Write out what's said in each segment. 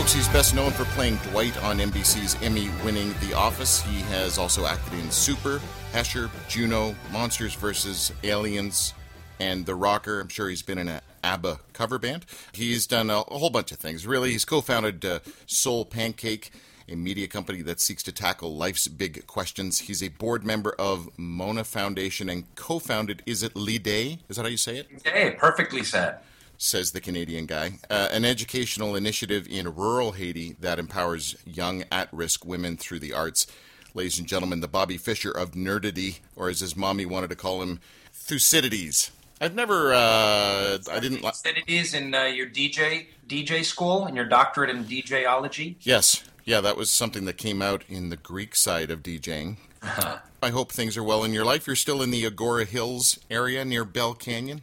Folks, he's best known for playing Dwight on NBC's Emmy winning The Office. He has also acted in Super, Hesher, Juno, Monsters vs. Aliens, and The Rocker. I'm sure he's been in an ABBA cover band. He's done a, whole bunch of things, really. He's co founded uh, Soul Pancake, a media company that seeks to tackle life's big questions. He's a board member of Mona Foundation and co founded Is It Lidè? Is that how you say it? Hey, perfectly said says the Canadian guy, uh, an educational initiative in rural Haiti that empowers young at risk women through the arts. Ladies and gentlemen, the Bobby Fischer of Nerdity, or as his mommy wanted to call him, Thucydides. I've never, uh, I didn't. Thucydides in uh, your DJ DJ school and your doctorate in DJology. Yes, yeah, that was something that came out in the Greek side of DJing. Uh-huh. I hope things are well in your life. You're still in the Agoura Hills area near Bell Canyon.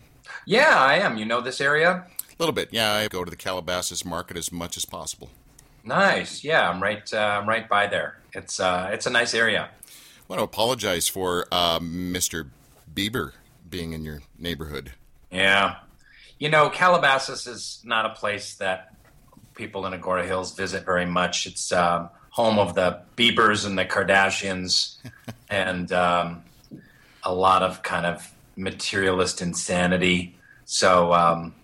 Yeah, I am. You know this area? A little bit. Yeah, I go to the Calabasas market as much as possible. Nice. Yeah, I'm right. Uh, I'm right by there. It's uh, it's a nice area. I want to apologize for uh, Mr. Bieber being in your neighborhood. Yeah, you know Calabasas is not a place that people in Agoura Hills visit very much. It's um, home of the Biebers and the Kardashians, and um, a lot of kind of materialist insanity. So um,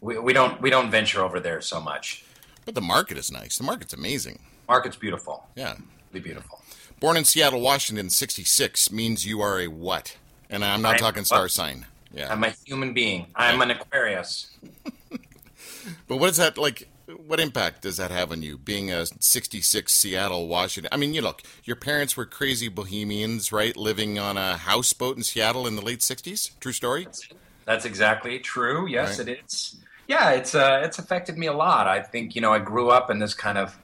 we, we don't we don't venture over there so much. But the market is nice. The market's amazing. Market's beautiful. Yeah, really beautiful. Born in Seattle, Washington, '66 means you are a what? And I'm not I'm talking star what? sign. Yeah, I'm a human being. I'm an Aquarius. but what is that like? what impact does that have on you being a 66 Seattle, Washington? I mean, you look, your parents were crazy bohemians, right? Living on a houseboat in Seattle in the late 60s. True story? That's, that's exactly true. Yes, right. it is. Yeah, it's uh, it's affected me a lot. I think, you know, I grew up in this kind of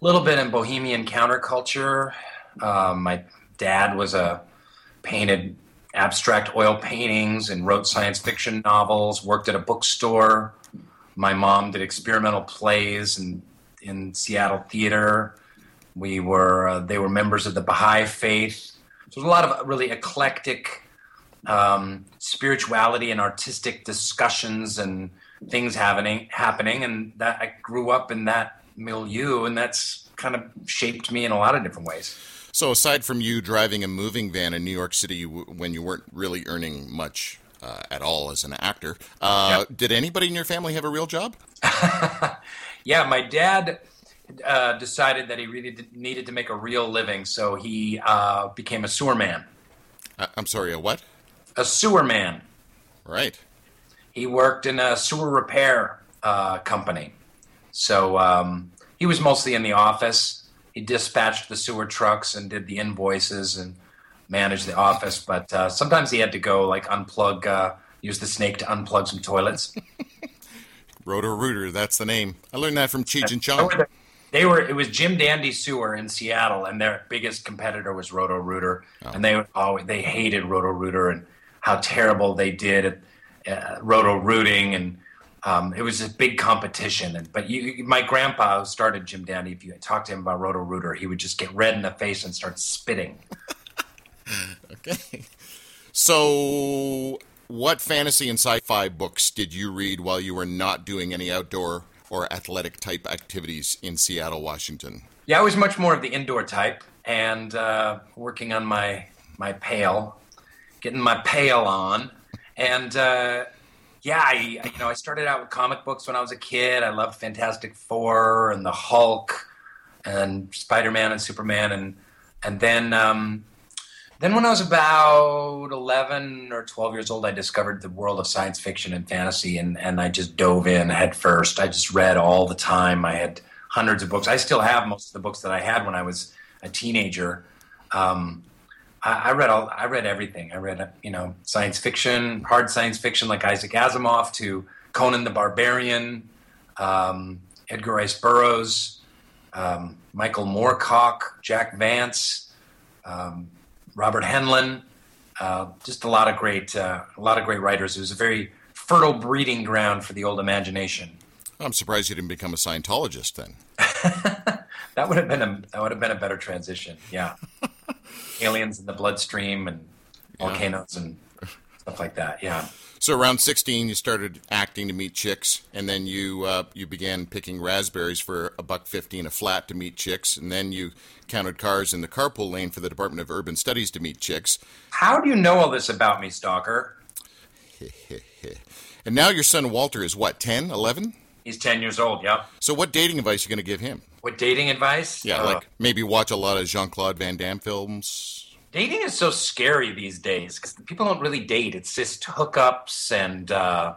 little bit in bohemian counterculture. Um, my dad was a painted abstract oil paintings and wrote science fiction novels, worked at a bookstore my mom did experimental plays in, in Seattle theater. We were uh, they were members of the Baha'i faith. So there's a lot of really eclectic um, spirituality and artistic discussions and things happening happening, and that I grew up in that milieu, and that's kind of shaped me in a lot of different ways. So, aside from you driving a moving van in New York City when you weren't really earning much uh, at all as an actor. Uh, yep. Did anybody in your family have a real job? yeah, my dad uh, decided that he really needed to make a real living, so he uh, became a sewer man. Uh, I'm sorry, a what? A sewer man. Right. He worked in a sewer repair uh, company. So um, he was mostly in the office. He dispatched the sewer trucks and did the invoices and manage the office, but uh, sometimes he had to go like unplug, uh, use the snake to unplug some toilets. Roto Rooter, that's the name. I learned that from Cheech and Chong. They were it was Jim Dandy Sewer in Seattle, and their biggest competitor was Roto Rooter, oh. and they always they hated Roto Rooter and how terrible they did at uh, Roto Rooting, and um, it was a big competition. And but you, my grandpa who started Jim Dandy. If you talked to him about Roto Rooter, he would just get red in the face and start spitting. okay. So, what fantasy and sci fi books did you read while you were not doing any outdoor or athletic type activities in Seattle, Washington? Yeah, I was much more of the indoor type and uh, working on my, my pale, getting my pale on. And uh, yeah, I, you know, I started out with comic books when I was a kid. I loved Fantastic Four and the Hulk and Spider Man and Superman. And, and then um, then, when I was about 11 or 12 years old, I discovered the world of science fiction and fantasy, and, and I just dove in head first. I just read all the time. I had hundreds of books. I still have most of the books that I had when I was a teenager. Um, I, I, read all. I read everything. I read, you know, science fiction, hard science fiction like Isaac Asimov, to Conan the Barbarian, um, Edgar Rice Burroughs, um, Michael Moorcock, Jack Vance. Um, Robert Heinlein, uh, just a lot of great, uh, a lot of great writers. It was a very fertile breeding ground for the old imagination. I'm surprised you didn't become a Scientologist then. that would have been a that would have been a better transition. Yeah, aliens in the bloodstream and volcanoes yeah. and stuff like that. Yeah. So around 16, you started acting to meet chicks, and then you uh, you began picking raspberries for a buck fifty in a flat to meet chicks, and then you counted cars in the carpool lane for the Department of Urban Studies to meet chicks. How do you know all this about me, Stalker? and now your son Walter is what, 10, 11? He's 10 years old, yep. So what dating advice are you going to give him? What dating advice? Yeah, Uh, like maybe watch a lot of Jean Claude Van Damme films. dating is so scary these days because people don't really date. It's just hookups and uh,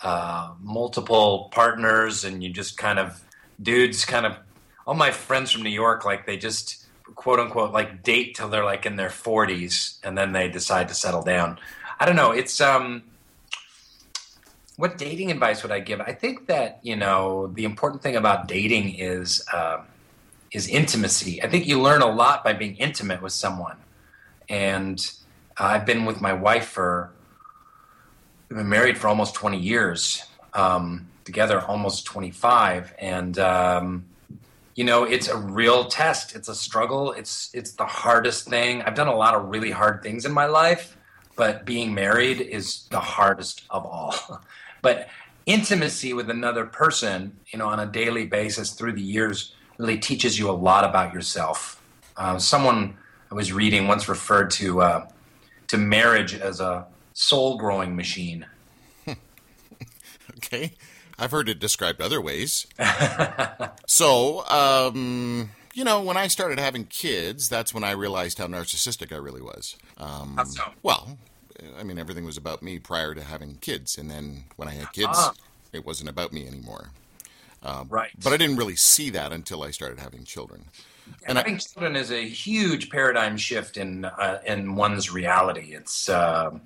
uh, multiple partners, and you just kind of dudes kind of. All my friends from New York, like they just quote unquote like date till they're like in their forties, and then they decide to settle down. I don't know. It's um. What dating advice would I give? I think that you know the important thing about dating is um is intimacy. I think you learn a lot by being intimate with someone. And I've been with my wife for we've been married for almost 20 years um, together almost 25 and um, you know it's a real test. It's a struggle. It's it's the hardest thing. I've done a lot of really hard things in my life but being married is the hardest of all but intimacy with another person you know on a daily basis through the years really teaches you a lot about yourself uh, someone I was reading once referred to uh, to marriage as a soul growing machine. Okay, I've heard it described other ways. so, um, you know, when I started having kids, that's when I realized how narcissistic I really was. Um, How so? Well, I mean, everything was about me prior to having kids, and then when I had kids, Ah. it wasn't about me anymore. Right. But I didn't really see that until I started having children. And I, having children is a huge paradigm shift in uh, in one's reality. It's um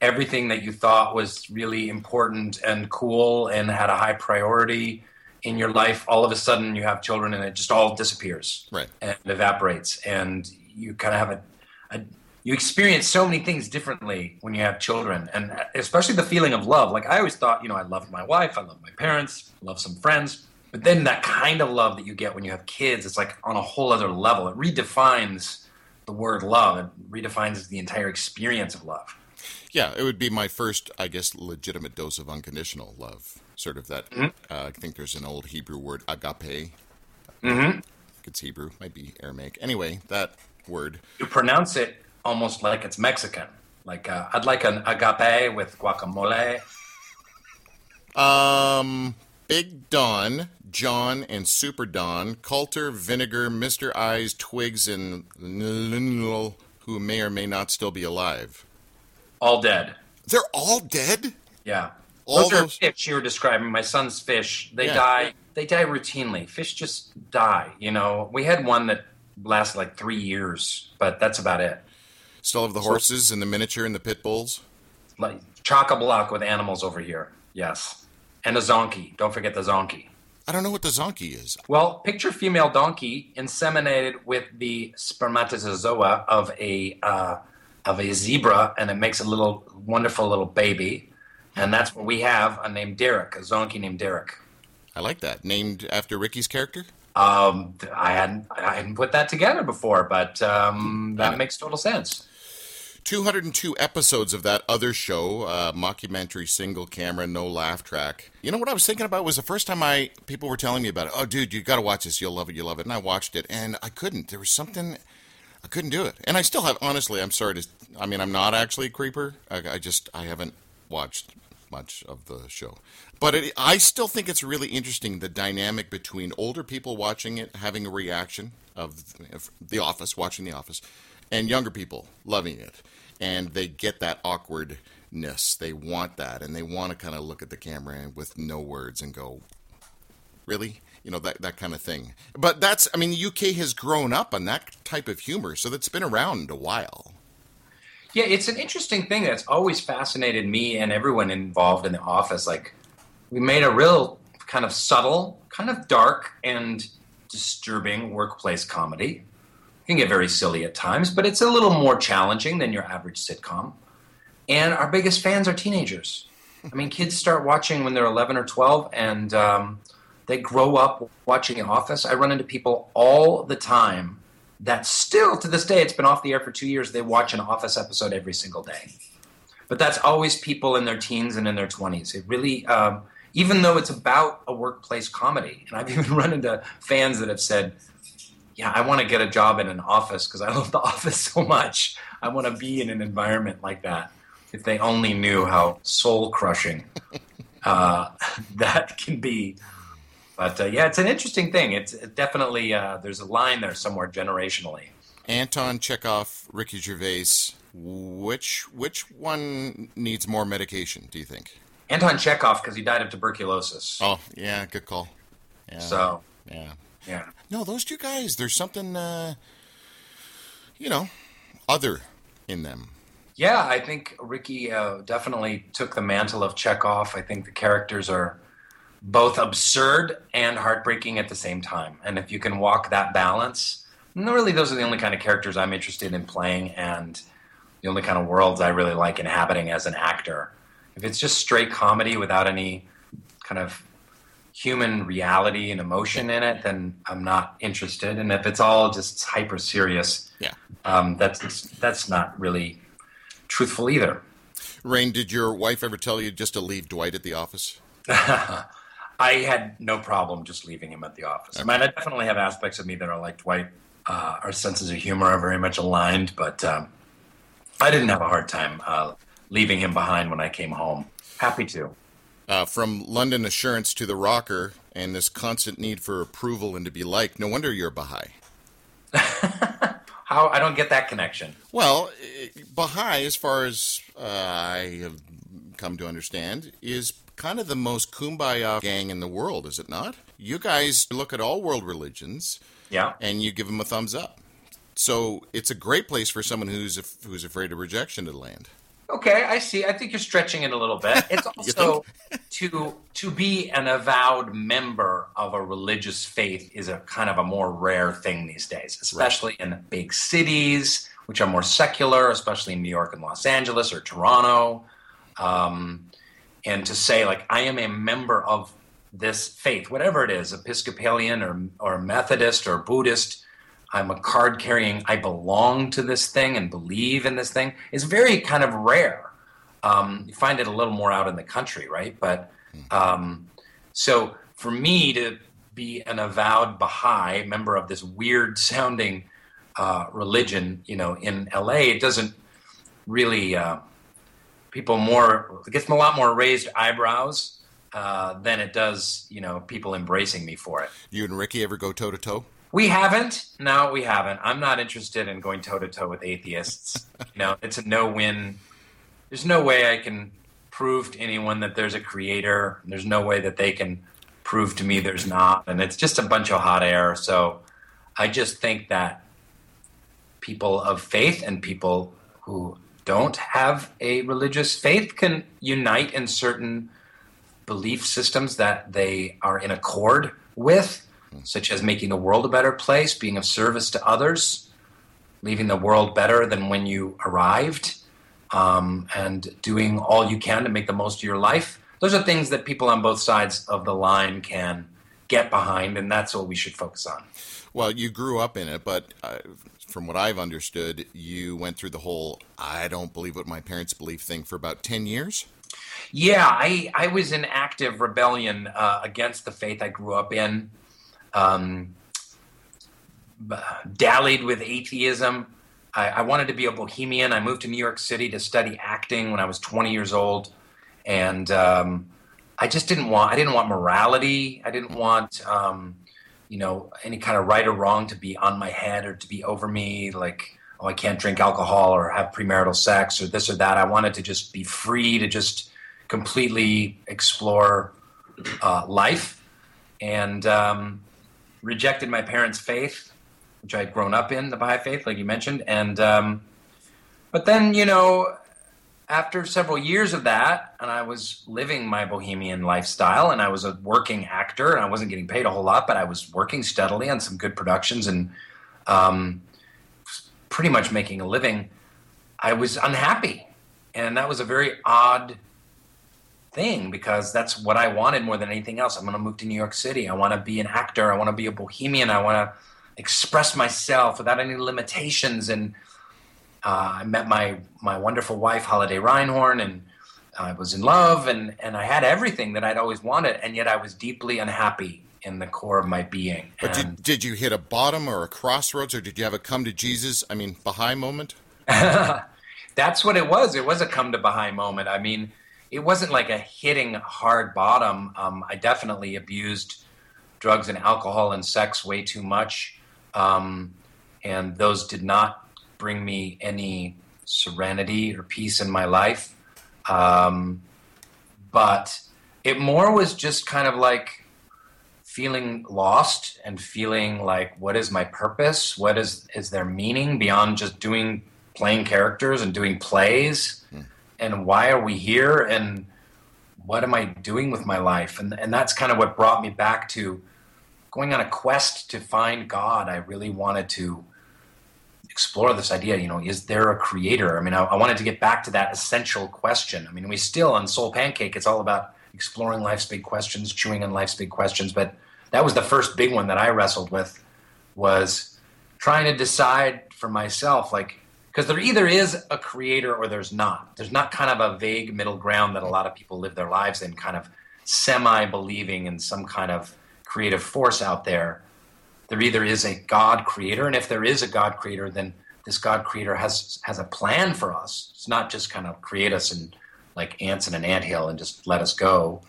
everything that you thought was really important and cool and had a high priority in your life. All of a sudden, you have children, and it just all disappears. Right. and evaporates, and you kind of have a, a you experience so many things differently when you have children, and especially the feeling of love. Like I always thought, you know, I loved my wife, I loved my parents, love some friends, but then that kind of love that you get when you have kids, it's like on a whole other level. It redefines the word love. It redefines the entire experience of love. yeah, it would be my first, I guess, legitimate dose of unconditional love. Sort of that. Uh, I think there's an old Hebrew word, agape. Mm-hmm. It's Hebrew, might be Aramaic. Anyway, that word. You pronounce it almost like it's Mexican. Like uh, I'd like an agape with guacamole. Um, Big Don, John, and Super Don, Coulter, Vinegar, Mr. Eyes, Twigs, and Linl, who may or may not still be alive. All dead. They're all dead? Yeah. All those are those- fish you were describing. My son's fish. They Yeah. die. They die routinely. Fish just die. You know, we had one that lasted like three years, but that's about it. Still have the horses and the miniature and the pit bulls? Like chock a block with animals over here. Yes, and a zonkey. Don't forget the zonkey. I don't know what the zonkey is. Well, picture female donkey inseminated with the spermatozoa of a uh, of a zebra, and it makes a little wonderful little baby, and that's what we have. A named Derek, a zonkey named Derek. I like that. Named after Ricky's character? Um, I hadn't I hadn't put that together before, but um, that makes total sense. 202 episodes of that other show, uh, mockumentary, single camera, no laugh track. You know what I was thinking about was the first time I people were telling me about it. Oh, dude, you got to watch this. You'll love it. You'll love it. And I watched it, and I couldn't. There was something I couldn't do it. And I still have. Honestly, I'm sorry to. I mean, I'm not actually a creeper. I, I just I haven't watched much of the show, but it, I still think it's really interesting the dynamic between older people watching it, having a reaction of The Office, watching The Office, and younger people loving it, and they get that awkwardness. They want that, and they want to kind of look at the camera and with no words and go, "Really." You know that that kind of thing, but that's I mean the UK has grown up on that type of humor, so that's been around a while. Yeah, it's an interesting thing that's always fascinated me and everyone involved in the office. Like, we made a real kind of subtle, kind of dark and disturbing workplace comedy. Can get very silly at times, but it's a little more challenging than your average sitcom. And our biggest fans are teenagers. I mean, kids start watching when they're 11 or 12, and um, they grow up watching The Office. I run into people all the time that still, to this day, it's been off the air for two years, they watch an Office episode every single day. but that's always people in their teens and in their 20s. It really, um, even though it's about a workplace comedy, and I've even run into fans that have said, "Yeah, I want to get a job in an office because I love the office so much. I want to be in an environment like that." If they only knew how soul crushing uh, that can be. But uh, yeah, it's an interesting thing. It's definitely uh, there's a line there somewhere generationally. Anton Chekhov, Ricky Gervais. Which which one needs more medication? Do you think? Anton Chekhov because he died of tuberculosis. Oh yeah, good call. Yeah. So yeah, yeah. No, those two guys. There's something, uh, you know, other in them. Yeah, I think Ricky uh, definitely took the mantle of Chekhov. I think the characters are both absurd and heartbreaking at the same time. And if you can walk that balance, really, those are the only kind of characters I'm interested in playing and the only kind of worlds I really like inhabiting as an actor. If it's just straight comedy without any kind of human reality and emotion in it, then I'm not interested. And if it's all just hyper serious, yeah, um, that's that's not really truthful either. Rainn, did your wife ever tell you just to leave Dwight at the office? I had no problem just leaving him at the office. Okay. I mean, I definitely have aspects of me that are like Dwight. Uh, our senses of humor are very much aligned, but um, I didn't have a hard time uh, leaving him behind when I came home. Happy to. Uh, from London Assurance to the rocker, and this constant need for approval and to be liked. No wonder you're a Baha'i. How I don't get that connection. Well, Baha'i, as far as uh, I have come to understand, is kind of the most kumbaya gang in the world, is it not? You guys look at all world religions, yeah, and you give them a thumbs up. So it's a great place for someone who's who's afraid of rejection to land. Okay, I see. I think you're stretching it a little bit. It's also to to be an avowed member of a religious faith is a kind of a more rare thing these days, especially right. in big cities, which are more secular, especially in New York and Los Angeles or Toronto. Um, and to say like I am a member of this faith, whatever it is, Episcopalian or or Methodist or Buddhist, I'm a card carrying, I belong to this thing and believe in this thing is very kind of rare. Um, you find it a little more out in the country, right? But um, so for me to be an avowed Baha'i member of this weird sounding uh, religion, you know, in LA, it doesn't really uh, people more it gets a lot more raised eyebrows uh, than it does, you know, people embracing me for it. You and Ricky ever go toe to toe? We haven't. No, we haven't. I'm not interested in going toe to toe with atheists. know, it's a no win. There's no way I can prove to anyone that there's a creator. There's no way that they can prove to me there's not. And it's just a bunch of hot air. So I just think that people of faith and people who don't have a religious faith can unite in certain belief systems that they are in accord with such as making the world a better place, being of service to others, leaving the world better than when you arrived, um, and doing all you can to make the most of your life. Those are things that people on both sides of the line can get behind, and that's what we should focus on. Well, you grew up in it, but uh, from what I've understood, you went through the whole I don't believe what my parents believe thing for about 10 years. Yeah, I, I was in active rebellion uh, against the faith I grew up in um, dallied with atheism. I, I, wanted to be a bohemian. I moved to New York City to study acting when I was 20 years old, and um, I just didn't want. I didn't want morality. I didn't want, um, you know, any kind of right or wrong to be on my head or to be over me. Like, oh, I can't drink alcohol or have premarital sex or this or that. I wanted to just be free to just completely explore uh, life, and um, rejected my parents' faith, which I'd grown up in, the Baha'i faith, like you mentioned. And, um, but then, you know, after several years of that, and I was living my bohemian lifestyle, and I was a working actor, and I wasn't getting paid a whole lot, but I was working steadily on some good productions and um, pretty much making a living. I was unhappy. And that was a very odd thing because that's what I wanted more than anything else. I'm going to move to New York City. I want to be an actor. I want to be a bohemian. I want to express myself without any limitations. And uh, I met my my wonderful wife Holiday Reinhorn, and I was in love, and and I had everything that I'd always wanted, and yet I was deeply unhappy in the core of my being. But And- did, did you hit a bottom or a crossroads, or did you have a come to Jesus? I mean, Baha'i moment. That's what it was. It was a come to Baha'i moment. I mean, it wasn't like a hitting hard bottom. Um, I definitely abused drugs and alcohol and sex way too much. Um, and those did not bring me any serenity or peace in my life. Um, but it more was just kind of like feeling lost and feeling like what is my purpose what is is there meaning beyond just doing playing characters and doing plays and why are we here and what am i doing with my life? And and that's kind of what brought me back to going on a quest to find god. I really wanted to explore this idea you know is there a creator? I mean i, I wanted to get back to that essential question. I mean we still on soul pancake it's all about exploring life's big questions chewing on life's big questions but that was the first big one that i wrestled with was trying to decide for myself like because there either is a creator or there's not. There's not kind of a vague middle ground that a lot of people live their lives in kind of semi believing in some kind of creative force out there. There either is a god creator and if there is a god creator then this god creator has has a plan for us. It's not just kind of create us and like ants in an anthill and just let us go.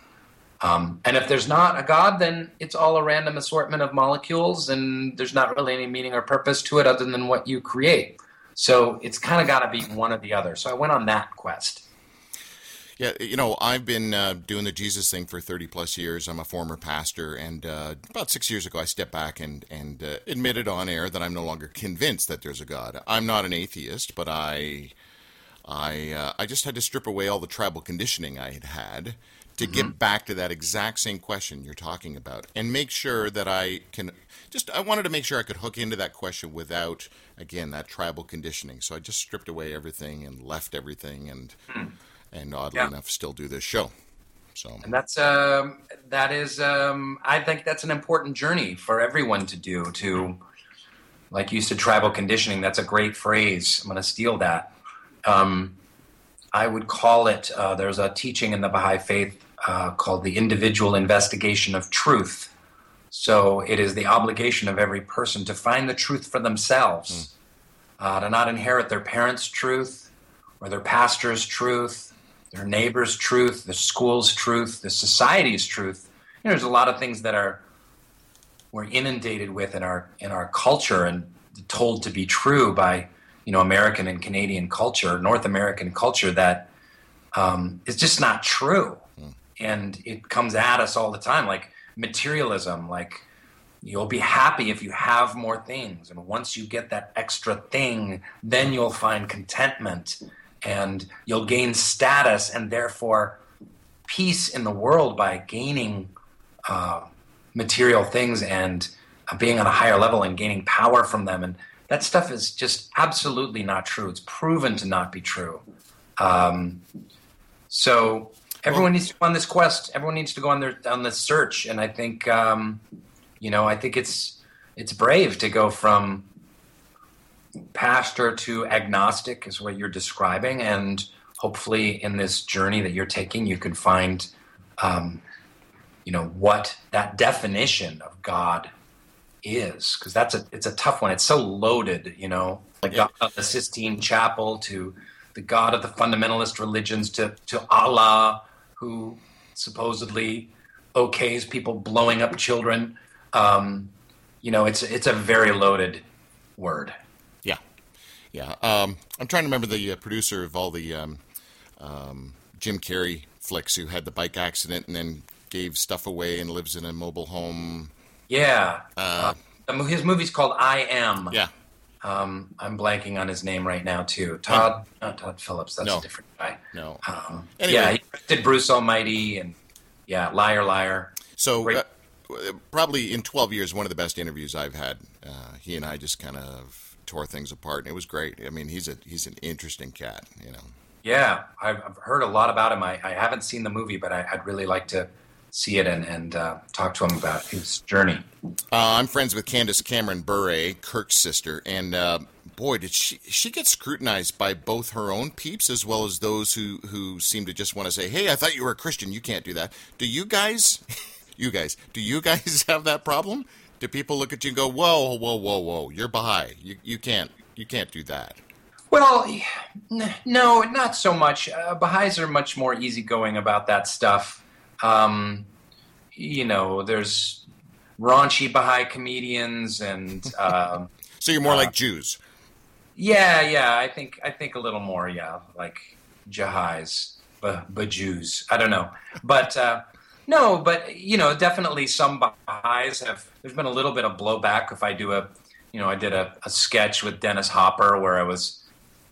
Um, and if there's not a god then it's all a random assortment of molecules and there's not really any meaning or purpose to it other than what you create so it's kind of got to be one or the other so i went on that quest Yeah, you know, I've been uh, doing the Jesus thing for 30 plus years. I'm a former pastor, and uh, about six years ago, I stepped back and, and uh, admitted on air that I'm no longer convinced that there's a God. I'm not an atheist, but I, I, uh, I just had to strip away all the tribal conditioning I had had to get back to that exact same question you're talking about, and make sure that I can. Just, I wanted to make sure I could hook into that question without, again, that tribal conditioning. So I just stripped away everything and left everything, and and oddly Yeah. enough, still do this show. So and that's um, that is um, I think that's an important journey for everyone to do. To like you said, tribal conditioning. That's a great phrase. I'm going to steal that. Um, I would call it. Uh, there's a teaching in the Baha'i faith uh, called the individual investigation of truth. So it is the obligation of every person to find the truth for themselves, uh, to not inherit their parents' truth or their pastor's truth, their neighbor's truth, the school's truth, the society's truth. You know, there's a lot of things that are we're inundated with in our in our culture and told to be true by you know American and Canadian culture, North American culture that um, is just not true, and it comes at us all the time, like materialism, like you'll be happy if you have more things. And once you get that extra thing then you'll find contentment and you'll gain status and therefore peace in the world by gaining uh, material things and uh, being on a higher level and gaining power from them. And that stuff is just absolutely not true. It's proven to not be true. Um, so everyone needs to go on this quest. Everyone needs to go on their on this search. And i think um, you know i think it's it's brave to go from pastor to agnostic is what you're describing. And hopefully in this journey that you're taking you can find um, you know what that definition of god is. Because that's a it's a tough one. It's so loaded you know like Yeah. god of the sistine chapel to the god of the fundamentalist religions to to allah who supposedly okays people blowing up children. Um, you know it's it's a very loaded word. Yeah, yeah. Um, I'm trying to remember the uh, producer of all the um, um, Jim Carrey flicks who had the bike accident and then gave stuff away and lives in a mobile home. yeah. Uh, mo- his movie's called i am. Yeah, um, i'm blanking on his name right now too todd not todd phillips that's No. a different guy no. um, Anyway. yeah he did bruce almighty and yeah liar liar So uh, probably in 12 years, one of the best interviews I've had. Uh, he and I just kind of tore things apart, and it was great. I mean, he's a he's an interesting cat, you know. Yeah, I've, I've heard a lot about him. I, I haven't seen the movie, but I, I'd really like to see it and, and uh, talk to him about his journey. Uh, I'm friends with Candace Cameron Bure, Kirk's sister, and uh, boy, did she she get scrutinized by both her own peeps as well as those who who seem to just want to say, "Hey, I thought you were a Christian. You can't do that." Do you guys, you guys, do you guys have that problem? Do people look at you and go, "Whoa, whoa, whoa, whoa, you're Baha'i. You you can't you can't do that." Well, no, not so much. Uh, Baha'is are much more easygoing about that stuff. Um, you know, there's raunchy Baha'i comedians, and uh, so you're more uh, like Jews. Yeah, yeah. I think I think a little more. Yeah, like Jahais, but but Jews. I don't know, but uh, no, but you know, definitely some Baha'is have. There's been a little bit of blowback if I do a, you know, I did a, a sketch with Dennis Hopper where I was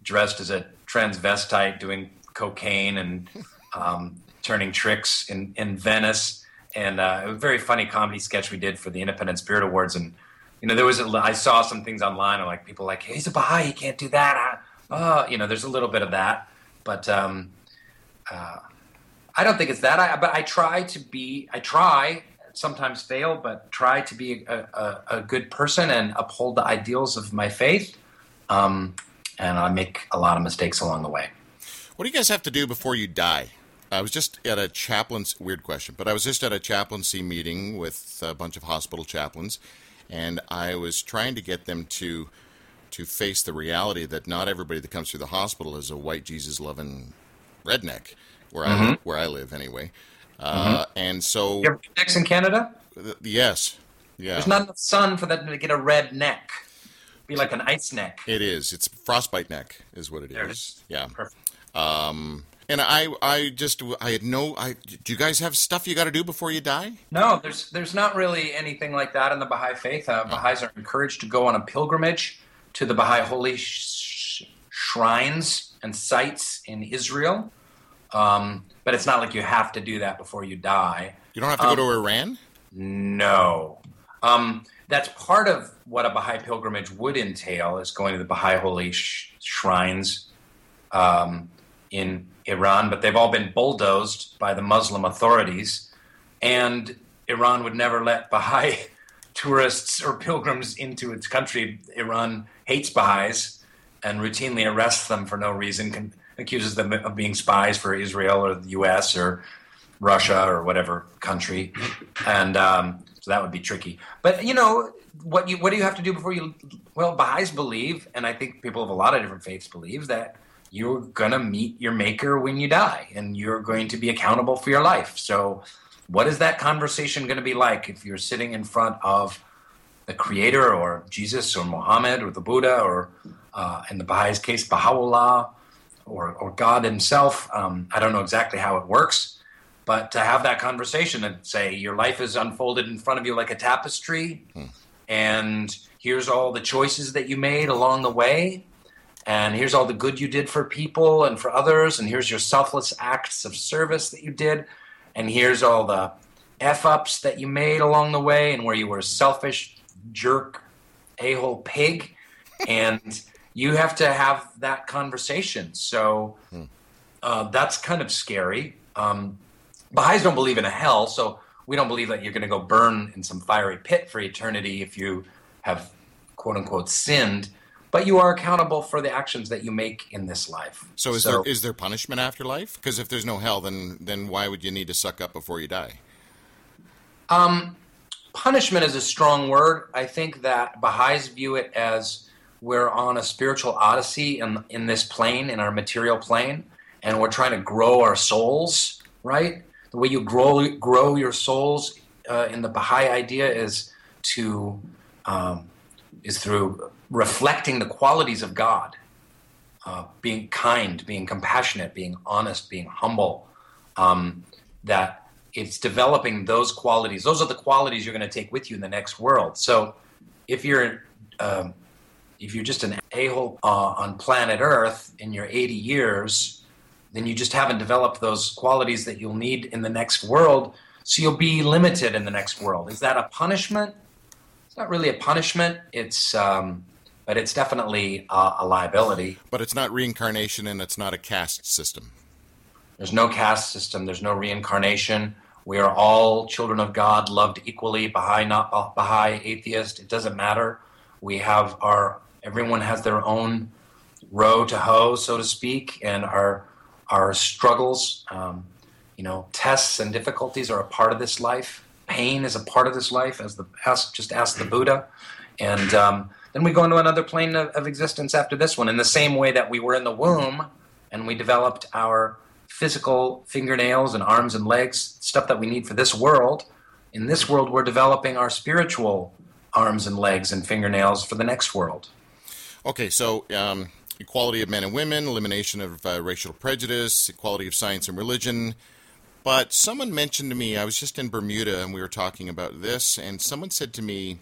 dressed as a transvestite doing cocaine and um, turning tricks in, in Venice. And uh, a very funny comedy sketch we did for the Independent Spirit Awards. And, you know, there was, a, I saw some things online, like people like, hey, he's a Baha'i, he can't do that. Uh, you know, there's a little bit of that. But um, uh, I don't think it's that. I, but I try to be, I try, sometimes fail, but try to be a, a, a good person and uphold the ideals of my faith. Um, and I make a lot of mistakes along the way. What do you guys have to do before you die? I was just at a chaplain's weird question, but I was just at a chaplaincy meeting with a bunch of hospital chaplains, and I was trying to get them to to face the reality that not everybody that comes through the hospital is a white Jesus loving redneck, where mm-hmm. I where I live anyway. Uh, mm-hmm. And so, you rednecks in Canada? yes, yeah. There's not enough sun for them to get a red neck be like an ice neck. It is. It's frostbite neck, is what it there is. It is. Yeah. Perfect. Um, and I, I just, I had no. I do you guys have stuff you got to do before you die? No, there's, there's not really anything like that in the Baha'i faith. Uh. Baha'is are encouraged to go on a pilgrimage to the Baha'i holy sh- shrines and sites in Israel. Um, but it's not like you have to do that before you die. You don't have to um, go to Iran. No. Um, that's part of what a Baha'i pilgrimage would entail is going to the Baha'i holy sh- shrines um, in Iran, but they've all been bulldozed by the Muslim authorities, and Iran would never let Baha'i tourists or pilgrims into its country. Iran hates Baha'is and routinely arrests them for no reason, accuses them of being spies for Israel or the U.S. or Russia or whatever country, and um, so that would be tricky. But you know, what you what do you have to do before you? Well, Baha'is believe, and I think people of a lot of different faiths believe that you're gonna meet your maker when you die, and you're going to be accountable for your life. So, what is that conversation going to be like if you're sitting in front of the Creator, or Jesus, or Muhammad, or the Buddha, or uh, in the Baha'is case, Baha'u'llah, or or God Himself? Um, I don't know exactly how it works but to have that conversation and say your life is unfolded in front of you like a tapestry hmm. and here's all the choices that you made along the way and here's all the good you did for people and for others and here's your selfless acts of service that you did and here's all the f ups that you made along the way and where you were a selfish jerk a-hole pig and you have to have that conversation so hmm. uh, that's kind of scary um, Baha'is don't believe in a hell, so we don't believe that you're going to go burn in some fiery pit for eternity if you have quote unquote sinned. But you are accountable for the actions that you make in this life. So is so, there is there punishment after life? Because if there's no hell, then then why would you need to suck up before you die? Um, punishment is a strong word. I think that Baha'is view it as we're on a spiritual odyssey in in this plane, in our material plane, and we're trying to grow our souls, right? the way you grow grow your souls uh, in the Baha'i idea is to um, is through reflecting the qualities of God, uh, being kind, being compassionate, being honest, being humble. Um, that it's developing those qualities. Those are the qualities you're going to take with you in the next world. So if you're um, if you're just an a-hole uh, on planet Earth in your 80 years, then you just haven't developed those qualities that you'll need in the next world. So you'll be limited in the next world. Is that a punishment? Not really a punishment. It's, um, but it's definitely a, a liability. But it's not reincarnation, and it's not a caste system. There's no caste system. There's no reincarnation. We are all children of God, loved equally. Baha'i, not Baha'i, atheist. It doesn't matter. We have our Everyone has their own row to hoe, so to speak, and our our struggles, um, you know, tests and difficulties are a part of this life. Pain is a part of this life, as the ask, just ask the Buddha, and um, then we go into another plane of, of existence after this one. In the same way that we were in the womb, and we developed our physical fingernails and arms and legs, stuff that we need for this world. In this world, we're developing our spiritual arms and legs and fingernails for the next world. Okay, so um, equality of men and women, elimination of uh, racial prejudice, equality of science and religion. But someone mentioned to me, I was just in Bermuda and we were talking about this, and someone said to me,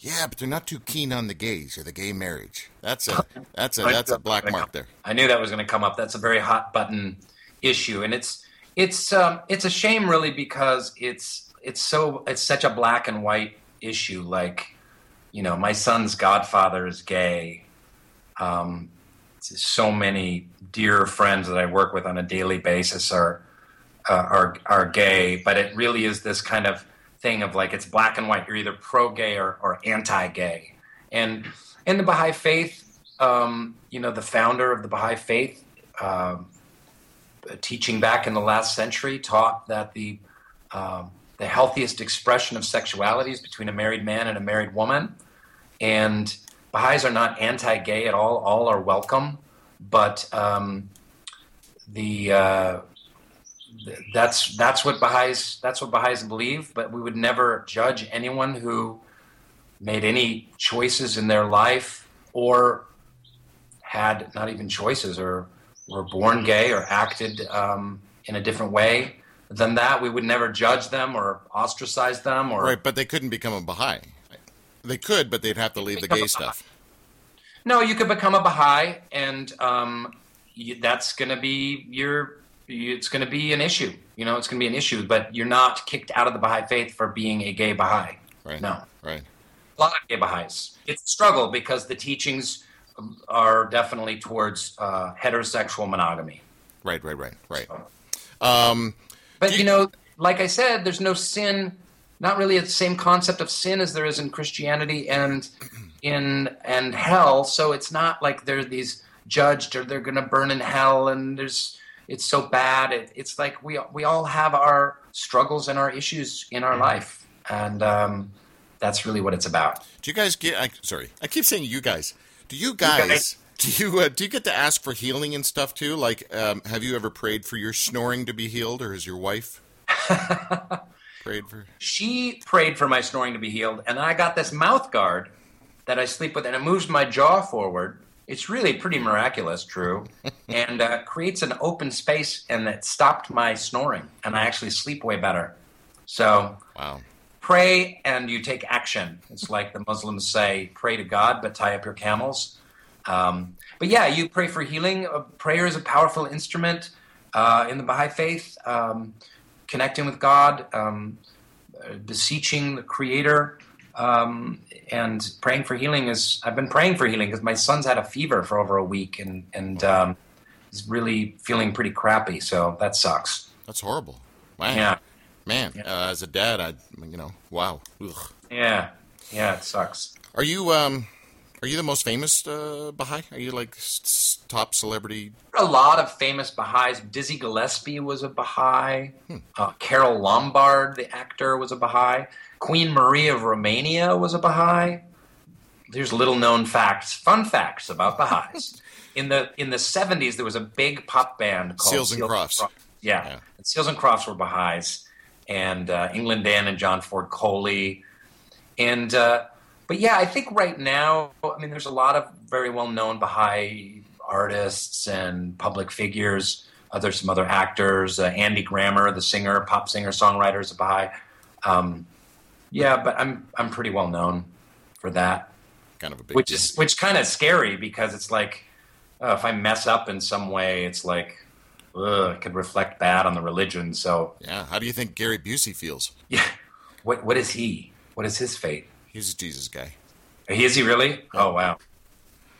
"Yeah, but they're not too keen on the gays or the gay marriage." That's a that's a that's a black mark there. I knew that was going to come up. That's a very hot button issue, and it's it's um, it's a shame really because it's it's so it's such a black and white issue. Like, you know, my son's godfather is gay. Um, so many dear friends that I work with on a daily basis are uh, are are gay, but it really is this kind of thing of like it's black and white. You're either pro gay or, or anti gay. And in the Baha'i faith, um, you know, the founder of the Baha'i faith, uh, teaching back in the last century, taught that the um, the healthiest expression of sexuality is between a married man and a married woman, and Baha'is are not anti-gay at all. All are welcome, but um, the uh, that's that's what Baha'is that's what Baha'is believe. But we would never judge anyone who made any choices in their life or had not even choices or were born gay or acted um, in a different way than that. We would never judge them or ostracize them or right. But they couldn't become a Baha'i. They could, but they'd have to leave the gay stuff. No, you could become a Baha'i, and um, you, that's going to be your. It's going to be an issue. You know, it's going to be an issue, but you're not kicked out of the Baha'i faith for being a gay Baha'i. Right. No. Right. A lot of gay Baha'is. It's a struggle because the teachings are definitely towards uh, heterosexual monogamy. Right. Right. Right. Right. Um, but you, you know, like I said, there's no sin. Not really the same concept of sin as there is in Christianity and in and hell. So it's not like they're these judged or they're going to burn in hell and there's it's so bad. It, it's like we we all have our struggles and our issues in our life, and um, that's really what it's about. Do you guys get? I, sorry, I keep saying you guys. Do you guys? You guys do you uh, do you get to ask for healing and stuff too? Like, um, have you ever prayed for your snoring to be healed, or has your wife prayed for? She prayed for my snoring to be healed, and I got this mouth guard that I sleep with, and it moves my jaw forward. It's really pretty miraculous, true, and uh, creates an open space, and it stopped my snoring, and I actually sleep way better. So, wow. Pray and you take action. It's like the Muslims say, pray to God, but tie up your camels. Um, but yeah, you pray for healing. Uh, prayer is a powerful instrument uh, in the Baha'i faith, um, connecting with God, um, beseeching the Creator. Um, and praying for healing is I've been praying for healing because my son's had a fever for over a week and and um, he's really feeling pretty crappy. So that sucks. That's horrible. Man. Yeah. Man, yeah. Uh, as a dad, I you know, wow. Ugh. Yeah. Yeah, it sucks. Are you um are you the most famous uh, Baha'i? Are you like s- top celebrity? A lot of famous Baha'is. Dizzy Gillespie was a Baha'i. Hmm. Uh, Carole Lombard, the actor, was a Baha'i. Queen Marie of Romania was a Baha'i. There's little known facts, fun facts about Baha'is. in the in the 70s, there was a big pop band called Seals and Seals Crofts. And yeah. yeah. And Seals and Crofts were Baha'is, and uh, England Dan and John Ford Coley, and uh, but yeah, I think right now, I mean, there's a lot of very well known Baha'i artists and public figures. Uh, there's some other actors. Uh, Andy Grammer, the singer, pop singer, songwriter, is a Baha'i. Um, yeah, but I'm I'm pretty well known for that. Kind of a big which is which kind of scary because it's like uh, if I mess up in some way, it's like ugh, it could reflect bad on the religion. So yeah, how do you think Gary Busey feels? Yeah, what what is he? What is his fate? He's a Jesus guy. Is he really? Oh wow.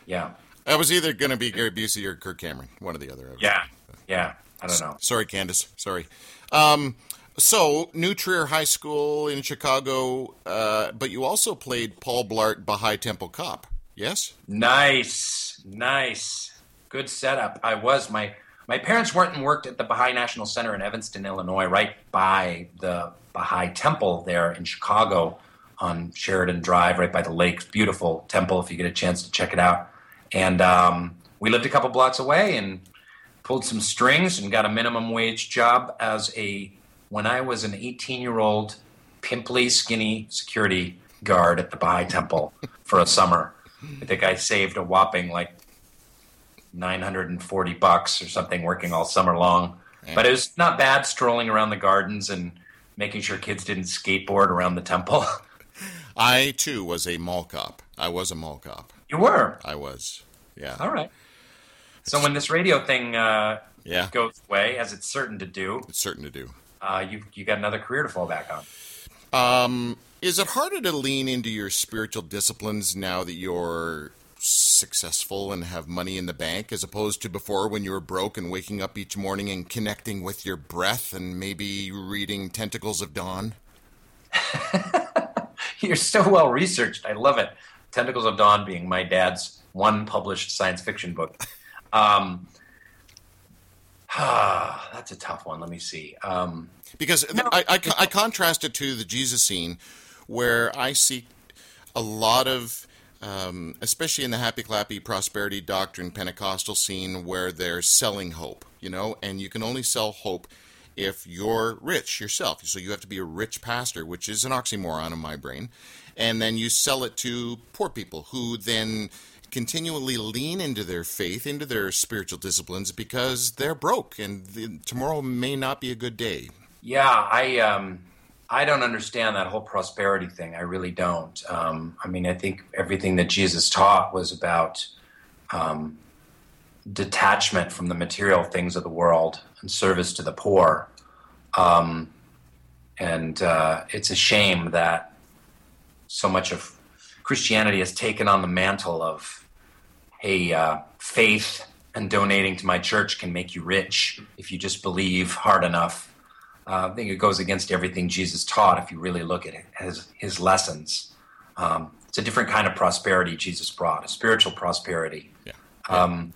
Yeah. I was either going to be Gary Busey or Kirk Cameron, one or the other. Yeah. Yeah. I don't know. Sorry, Candace. Sorry. Um, so, New Trier High School in Chicago, uh, but you also played Paul Blart Baha'i Temple Cop. Yes. Nice, nice, good setup. I was my my parents went and worked at the Baha'i National Center in Evanston, Illinois, right by the Baha'i Temple there in Chicago on Sheridan Drive, right by the lake. Beautiful temple if you get a chance to check it out. And um, we lived a couple blocks away and pulled some strings and got a minimum wage job as a when I was an 18 year old pimply skinny security guard at the Baha'i Temple for a summer. I think I saved a whopping like 940 bucks or something working all summer long. But it was not bad strolling around the gardens and making sure kids didn't skateboard around the temple. I too was a mall cop. I was a mall cop. You were. I was. Yeah. All right. So when this radio thing uh, Yeah. goes away, as it's certain to do, It's certain to do. uh, you you got another career to fall back on. Um, is it harder to lean into your spiritual disciplines now that you're successful and have money in the bank as opposed to before when you were broke and waking up each morning and connecting with your breath and maybe reading Tentacles of Dawn? You're so well researched. I love it. Tentacles of Dawn being my dad's one published science fiction book. Um, that's a tough one. Let me see. Um, Because I, I, I contrast it to the Jesus scene where I see a lot of, um, especially in the happy clappy prosperity doctrine Pentecostal scene where they're selling hope, you know, and you can only sell hope if you're rich yourself. So you have to be a rich pastor, which is an oxymoron in my brain. And then you sell it to poor people who then continually lean into their faith, into their spiritual disciplines because they're broke and the, tomorrow may not be a good day. Yeah, I um, I don't understand that whole prosperity thing. I really don't. Um, I mean, I think everything that Jesus taught was about um, detachment from the material things of the world and service to the poor. Um, and uh, it's a shame that so much of Christianity has taken on the mantle of, hey, uh, faith and donating to my church can make you rich if you just believe hard enough. Uh, I think it goes against everything Jesus taught if you really look at it, his, his lessons. Um, it's a different kind of prosperity Jesus brought, a spiritual prosperity. Yeah. Um,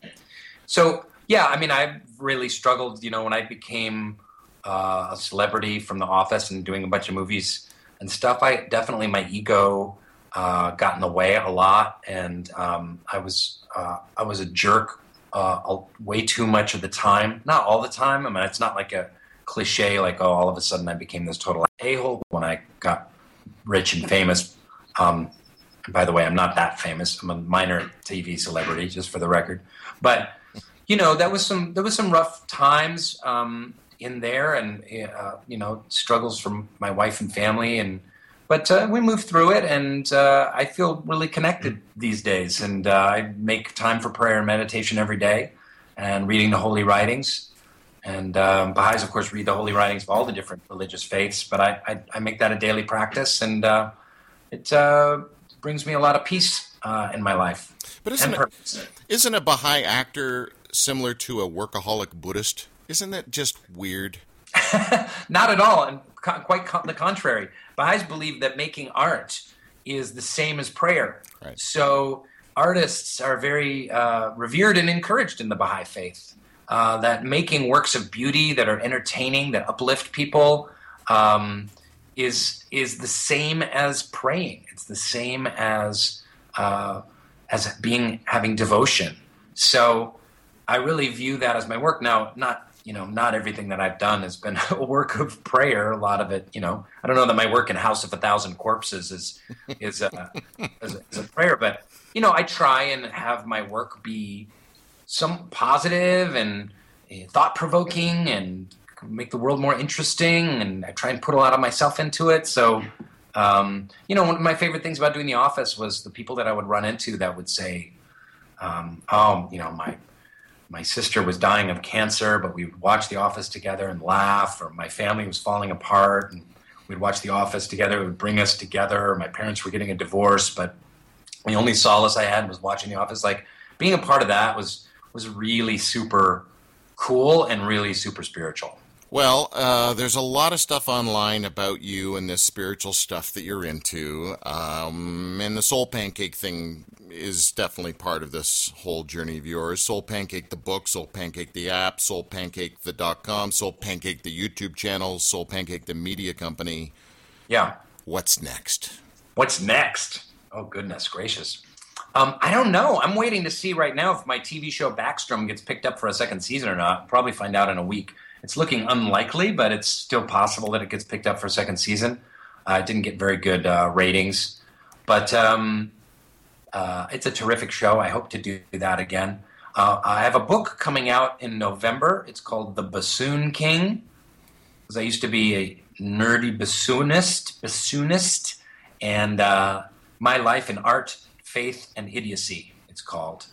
so, yeah, I mean, I really struggled, you know, when I became uh, a celebrity from The Office and doing a bunch of movies and stuff. I definitely, my ego uh, got in the way a lot, and um, I was uh, I was a jerk uh, way too much of the time. Not all the time. I mean, it's not like a cliche like oh, all of a sudden I became this total a hole when I got rich and famous. Um, by the way, I'm not that famous. I'm a minor TV celebrity, just for the record. But you know, that was some there was some rough times um, in there, and uh, you know, struggles from my wife and family, and but uh, we moved through it, and uh, I feel really connected these days, and uh, I make time for prayer and meditation every day, and reading the holy writings. And um, Baha'is, of course, read the holy writings of all the different religious faiths, but I, I, I make that a daily practice, and uh, it uh, brings me a lot of peace uh, in my life But isn't it, isn't a Baha'i actor similar to a workaholic Buddhist? Isn't that just weird? Not at all, and co- quite co- the contrary. Baha'is believe that making art is the same as prayer. Right. So artists are very uh, revered and encouraged in the Baha'i faith. Uh, that making works of beauty that are entertaining, that uplift people, um, is is the same as praying. It's the same as uh, as being having devotion. So I really view that as my work. Now, not you know, not everything that I've done has been a work of prayer. A lot of it, you know, I don't know that my work in House of a Thousand Corpses is is a, is a, is a prayer, but you know, I try and have my work be some positive and thought provoking and make the world more interesting. And I try and put a lot of myself into it. So, um, you know, one of my favorite things about doing The Office was the people that I would run into that would say, um, "Oh, you know, my my sister was dying of cancer, but we would watch The Office together and laugh, or my family was falling apart and we'd watch The Office together. It would bring us together. My parents were getting a divorce, but the only solace I had was watching The Office. Like being a part of that was was really super cool and really super spiritual. Well, uh, there's a lot of stuff online about you and this spiritual stuff that you're into. Um, and the soul pancake thing is definitely part of this whole journey of yours. Soul Pancake the book, Soul Pancake the app, Soul Pancake the dot com, Soul Pancake the YouTube channel, Soul Pancake the media company. Yeah. What's next? What's next? Oh goodness gracious. Um, I don't know. I'm waiting to see right now if my TV show Backstrom gets picked up for a second season or not. Probably find out in a week. It's looking unlikely, but it's still possible that it gets picked up for a second season. Uh, it didn't get very good uh, ratings, but um, uh, it's a terrific show. I hope to do that again. Uh, I have a book coming out in November. It's called The Bassoon King, because I used to be a nerdy bassoonist, bassoonist, and uh, my life in art, faith, and idiocy. It's called,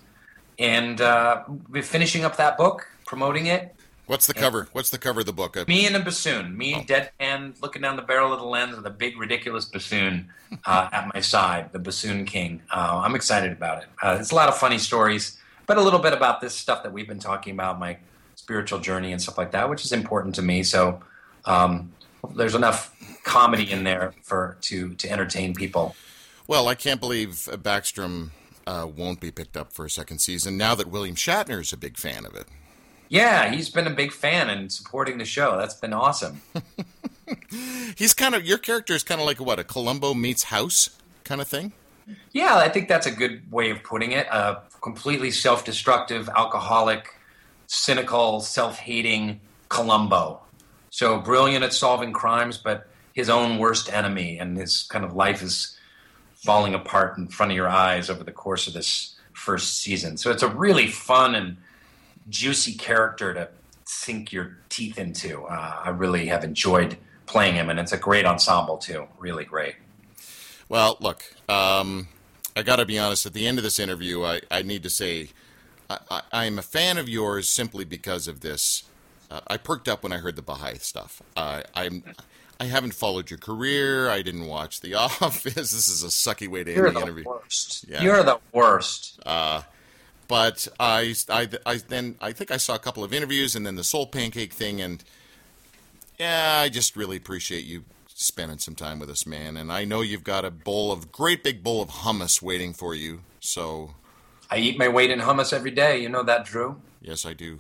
and uh, we're finishing up that book, promoting it. What's the cover? What's the cover of the book? Me and a bassoon. Me, Oh. deadpan, looking down the barrel of the lens with a big, ridiculous bassoon uh, at my side, the Bassoon King. Uh, I'm excited about it. Uh, it's a lot of funny stories, but a little bit about this stuff that we've been talking about, my spiritual journey and stuff like that, which is important to me. So um, there's enough comedy in there for to to entertain people. Well, I can't believe uh, Backstrom uh, won't be picked up for a second season now that William Shatner is a big fan of it. Yeah, he's been a big fan and supporting the show. That's been awesome. He's kind of your character is kind of like what a Columbo meets House kind of thing. Yeah, I think that's a good way of putting it. A completely self destructive, alcoholic, cynical, self hating Columbo. So brilliant at solving crimes, but his own worst enemy, and his kind of life is falling apart in front of your eyes over the course of this first season. So it's a really fun and juicy character to sink your teeth into. Uh, I really have enjoyed playing him, and it's a great ensemble, too. Really great. Well, look, um, I got to be honest. At the end of this interview, I, I need to say I, I, I'm a fan of yours simply because of this. Uh, I perked up when I heard the Baha'i stuff. Uh, I'm. I haven't followed your career. I didn't watch The Office. this is a sucky way to end You're the the interview. worst. Yeah. You're the worst. But I, I, I then I think I saw a couple of interviews and then the Soul Pancake thing, and yeah, I just really appreciate you spending some time with us, man. And I know you've got a bowl of great big bowl of hummus waiting for you. So I eat my weight in hummus every day. You know that, Drew? yes, I do.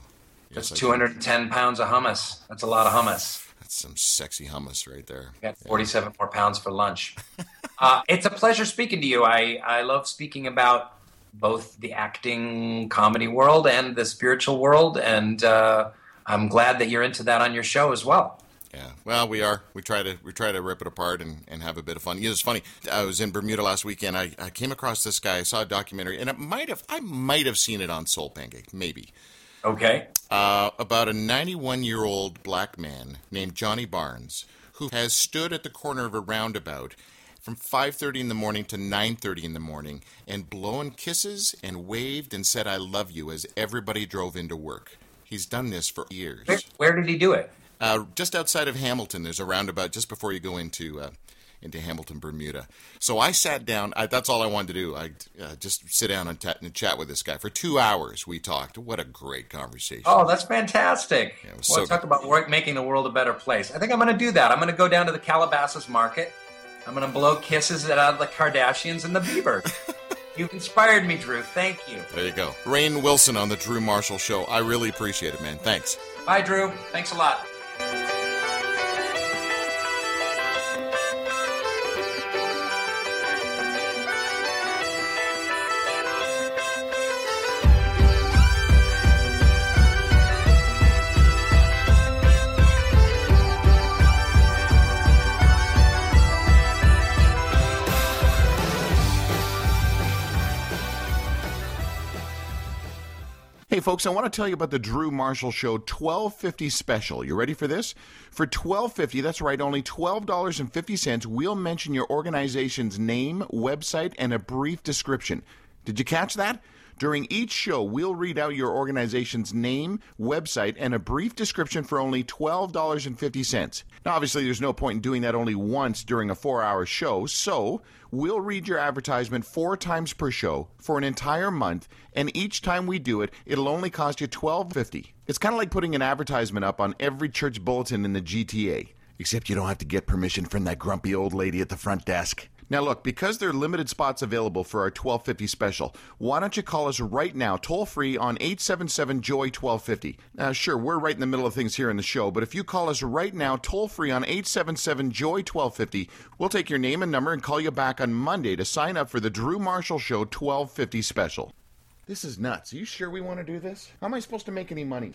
That's Yes, I do. 210 pounds of hummus. That's a lot of hummus. That's some sexy hummus right there. Got 47 more pounds for lunch. uh, it's a pleasure speaking to you. I, I love speaking about both the acting comedy world and the spiritual world, and uh, I'm glad that you're into that on your show as well. Yeah. Well, we are. We try to we try to rip it apart and, and have a bit of fun. You know, it's funny. I was in Bermuda last weekend. I, I came across this guy. I saw a documentary, and it might have I might have seen it on Soul Pancake, maybe. Okay? uh, about a 91 year old black man named Johnny Barnes who has stood at the corner of a roundabout from 5:30 in the morning to 9:30 in the morning and blown kisses and waved and said I love you as everybody drove into work. He's done this for years. Where, where did he do it? Uh, just outside of Hamilton, there's a roundabout just before you go into uh, into Hamilton, Bermuda. So I sat down. I, that's all I wanted to do. I uh, just sit down and, ta- and chat with this guy for two hours. We talked. What a great conversation. Oh, that's fantastic. Yeah, well, so talk about work, making the world a better place. I think I'm going to do that. I'm going to go down to the Calabasas market. I'm going to blow kisses at uh, the Kardashians and the Bieber. You've inspired me, Drew. Thank you. There you go. Rainn Wilson on the Drew Marshall Show. I really appreciate it, man. Thanks. Bye, Drew. Thanks a lot. Folks, I want to tell you about the Drew Marshall Show 1250 special. You ready for this? For 1250, that's right, only $12.50, we'll mention your organization's name, website, and a brief description. Did you catch that? During each show, we'll read out your organization's name, website, and a brief description for only $12.50. Now, obviously, there's no point in doing that only once during a four hour show, so we'll read your advertisement four times per show for an entire month, and each time we do it, it'll only cost you $12.50. It's kind of like putting an advertisement up on every church bulletin in the GTA. Except you don't have to get permission from that grumpy old lady at the front desk. Now, look, because there are limited spots available for our 1250 special, why don't you call us right now, toll free on 877 Joy 1250? Now, sure, we're right in the middle of things here in the show, but if you call us right now, toll free on 877 Joy 1250, we'll take your name and number and call you back on Monday to sign up for the Drew Marshall Show 1250 special. This is nuts. Are you sure we want to do this? How am I supposed to make any money?